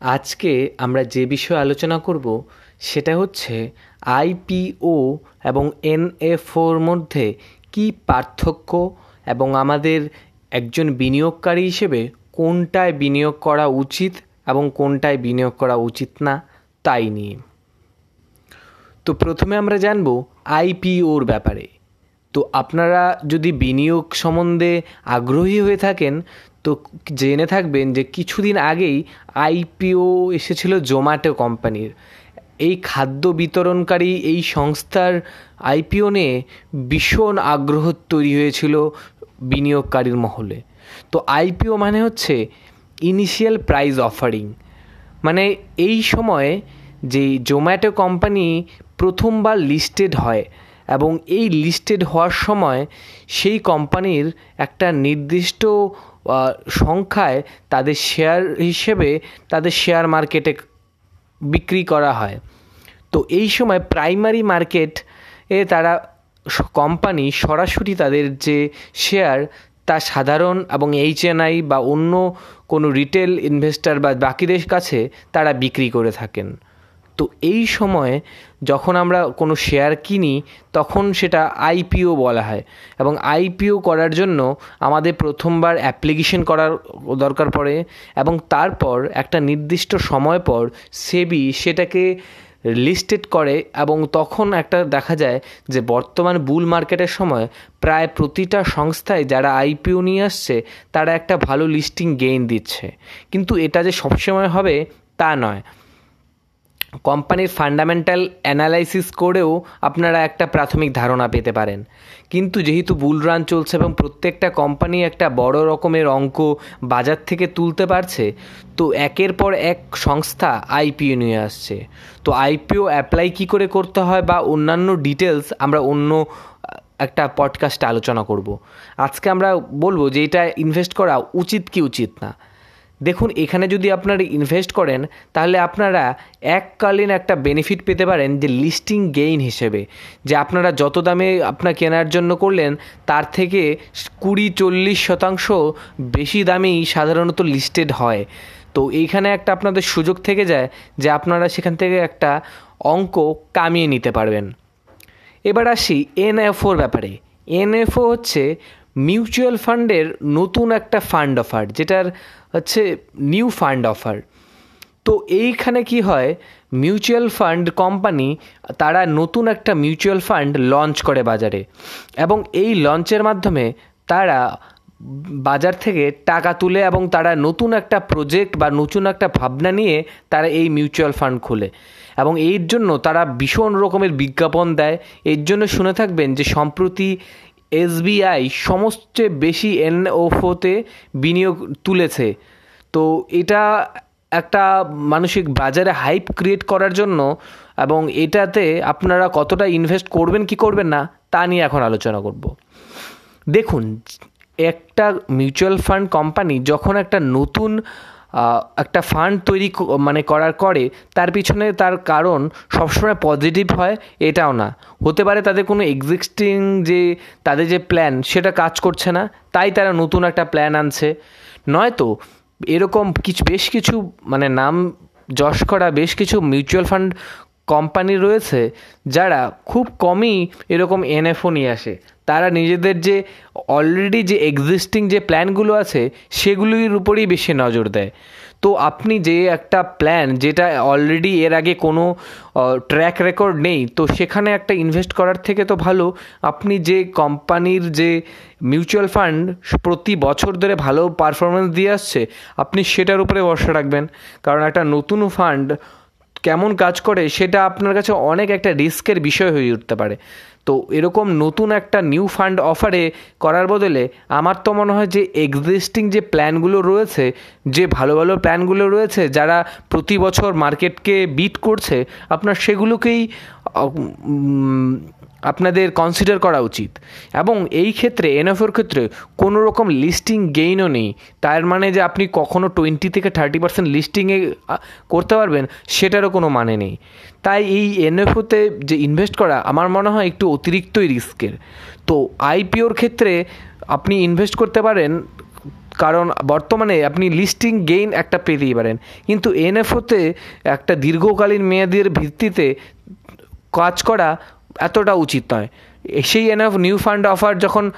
আজকে আমরা যে বিষয়ে আলোচনা করব সেটা হচ্ছে আইপিও এবং এনএফওর মধ্যে কী পার্থক্য এবং আমাদের একজন বিনিয়োগকারী হিসেবে কোনটায় বিনিয়োগ করা উচিত এবং কোনটায় বিনিয়োগ করা উচিত না, তাই নিয়ে। তো প্রথমে আমরা জানব আইপিওর ব্যাপারে। তো আপনারা যদি বিনিয়োগ সম্বন্ধে আগ্রহী হয়ে থাকেন তো জেনে থাকবেন যে কিছুদিন আগেই আইপিও এসেছিল জোম্যাটো কোম্পানির। এই খাদ্য বিতরণকারী এই সংস্থার আইপিও নিয়ে ভীষণ আগ্রহ তৈরি হয়েছিল বিনিয়োগকারীর মহলে। তো আইপিও মানে হচ্ছে ইনিশিয়াল প্রাইজ অফারিং মানে এই সময়ে যে জোম্যাটো কোম্পানি প্রথমবার লিস্টেড হয় এবং এই লিস্টেড হওয়ার সময় সেই কোম্পানির একটা নির্দিষ্ট সংখ্যায় তাদের শেয়ার হিসেবে তাদের শেয়ার মার্কেটে বিক্রি করা হয়। তো এই সময় প্রাইমারি মার্কেট এ তারা কোম্পানি সরাসরি তাদের যে শেয়ার তা সাধারণ এবং এইচএনআই বা অন্য কোনো রিটেল ইনভেস্টার বা বাকিদের কাছে তারা বিক্রি করে থাকেন। তো এই সময়ে যখন আমরা কোনো শেয়ার কিনি, তখন সেটা আইপিও বলা হয়। এবং আইপিও করার জন্য আমাদের প্রথমবার অ্যাপ্লিকেশন করার দরকার পড়ে এবং তারপর একটা নির্দিষ্ট সময় পর সেবি সেটাকে লিস্টেড করে এবং তখন একটা দেখা যায় যে বর্তমান বুল মার্কেটের সময় প্রায় প্রতিটা সংস্থায় যারা আইপিও নিয়ে আসছে, তারা একটা ভালো লিস্টিং গেইন দিচ্ছে। কিন্তু এটা যে সবসময় হবে তা নয়। কোম্পানির ফান্ডামেন্টাল অ্যানালাইসিস করেও আপনারা একটা প্রাথমিক ধারণা পেতে পারেন। কিন্তু যেহেতু বুল রান চলছে এবং প্রত্যেকটা কোম্পানি একটা বড় রকমের অঙ্ক বাজার থেকে তুলতে পারছে, তো একের পর এক সংস্থা আইপিও নিয়ে আসছে। তো আইপিও অ্যাপ্লাই কী করে করতে হয় বা অন্যান্য ডিটেলস আমরা অন্য একটা পডকাস্টে আলোচনা করব। আজকে আমরা বলব যে এটা ইনভেস্ট করা উচিত কি উচিত না। দেখুন, এখানে যদি আপনারা ইনভেস্ট করেন, তাহলে আপনারা এককালীন একটা বেনিফিট পেতে পারেন যে লিস্টিং গেইন হিসেবে। যে আপনারা যত দামে আপনার কেনার জন্য করলেন, তার থেকে কুড়ি চল্লিশ শতাংশ বেশি দামেই সাধারণত লিস্টেড হয়। তো এইখানে একটা আপনাদের সুযোগ থেকে যায় যে আপনারা সেখান থেকে একটা অঙ্ক কামিয়ে নিতে পারবেন। এবার আসি এনএফওর ব্যাপারে। এনএফও হচ্ছে মিউচুয়াল ফান্ডের নতুন একটা ফান্ড অফার, যেটার হচ্ছে নিউ ফান্ড অফার। তো এইখানে কি হয়, মিউচুয়াল ফান্ড কোম্পানি তারা নতুন একটা মিউচুয়াল ফান্ড লঞ্চ করে বাজারে এবং এই লঞ্চের মাধ্যমে তারা বাজার থেকে টাকা তুলে এবং তারা নতুন একটা প্রজেক্ট বা নতুন একটা ভাবনা নিয়ে তারা এই মিউচুয়াল ফান্ড খোলে এবং এর জন্য তারা ভীষণ রকমের বিজ্ঞাপন দেয়। এর জন্য শুনে থাকবেন যে সম্প্রতি এসবিআই সমস্ত বেশি এনওফোতে বিনিয়োগ তুলেছে। তো এটা একটা মানসিক বাজারে হাইপ ক্রিয়েট করার জন্য এবং এটাতে আপনারা কতটা ইনভেস্ট করবেন, কি করবেন না, তা নিয়ে এখন আলোচনা করব। দেখুন, একটা মিউচুয়াল ফান্ড কোম্পানি যখন একটা নতুন একটা ফান্ড তৈরি মানে করার করে, তার পিছনে তার কারণ সবসময় পজিটিভ হয়, এটাও না। হতে পারে তাদের কোনো এক্সিস্টিং যে, তাদের যে প্ল্যান সেটা কাজ করছে না, তাই তারা নতুন একটা প্ল্যান আনছে। নয়তো, এরকম কিছু, বেশ কিছু মানে নাম যশ করা, বেশ কিছু মিউচুয়াল ফান্ড কোম্পানি রয়েছে যারা খুব কমই এরকম এনএফও নিয়ে আসে। তারা নিজেদের যে অলরেডি যে এক্সিস্টিং যে প্ল্যানগুলো আছে, সেগুলির উপরেই বেশি নজর দেয়। তো আপনি যে একটা প্ল্যান যেটা অলরেডি এর আগে কোনো ট্র্যাক রেকর্ড নেই, তো সেখানে একটা ইনভেস্ট করার থেকে তো ভালো। আপনি যে কোম্পানির যে মিউচুয়াল ফান্ড প্রতি বছর ধরে ভালো পারফরমেন্স দিয়ে আসছে, আপনি সেটার উপরে ভরসা রাখবেন। কারণ একটা নতুন ফান্ড কেমন কাজ করে সেটা আপনার কাছে অনেক একটা রিস্কের বিষয় হয়ে উঠতে পারে। তো এরকম নতুন একটা নিউ ফান্ড অফারে করার বদলে আমার তো মনে হয় যে এক্সিস্টিং যে প্ল্যানগুলো রয়েছে, যে ভালো ভালো প্ল্যানগুলো রয়েছে, যারা প্রতি বছর মার্কেটকে বিট করছে, আপনার সেগুলোকেই আপনাদের কনসিডার করা উচিত। এবং এই ক্ষেত্রে এনএফওর ক্ষেত্রে কোনো রকম লিস্টিং গেইনও নেই। তার মানে যে আপনি কখনও টোয়েন্টি থেকে থার্টি পার্সেন্ট লিস্টিংয়ে করতে পারবেন, সেটারও কোনো মানে নেই। তাই এই এনএফওতে যে ইনভেস্ট করা, আমার মনে হয় একটু অতিরিক্তই রিস্কের তো আইপিওর ক্ষেত্রে আপনি ইনভেস্ট করতে পারেন, কারণ বর্তমানে আপনি লিস্টিং গেইন একটা পেতেই পারেন। কিন্তু এনএফওতে একটা দীর্ঘকালীন মেয়াদের ভিত্তিতে কাজ করা এতটা উচিত নয়। সেই এনাফ নিউ ফান্ড অফার যখন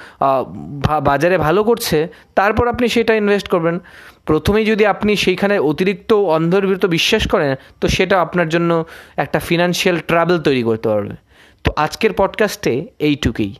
বাজারে ভালো করছে, তারপর আপনি সেটা ইনভেস্ট করবেন। প্রথমেই যদি আপনি সেইখানে অতিরিক্ত অন্ধর্বিত বিশ্বাস করেন, তো সেটা আপনার জন্য একটা ফিনান্সিয়াল ট্রাভেল তৈরি করতে পারবে। তো আজকের পডকাস্টে এইটুকুই।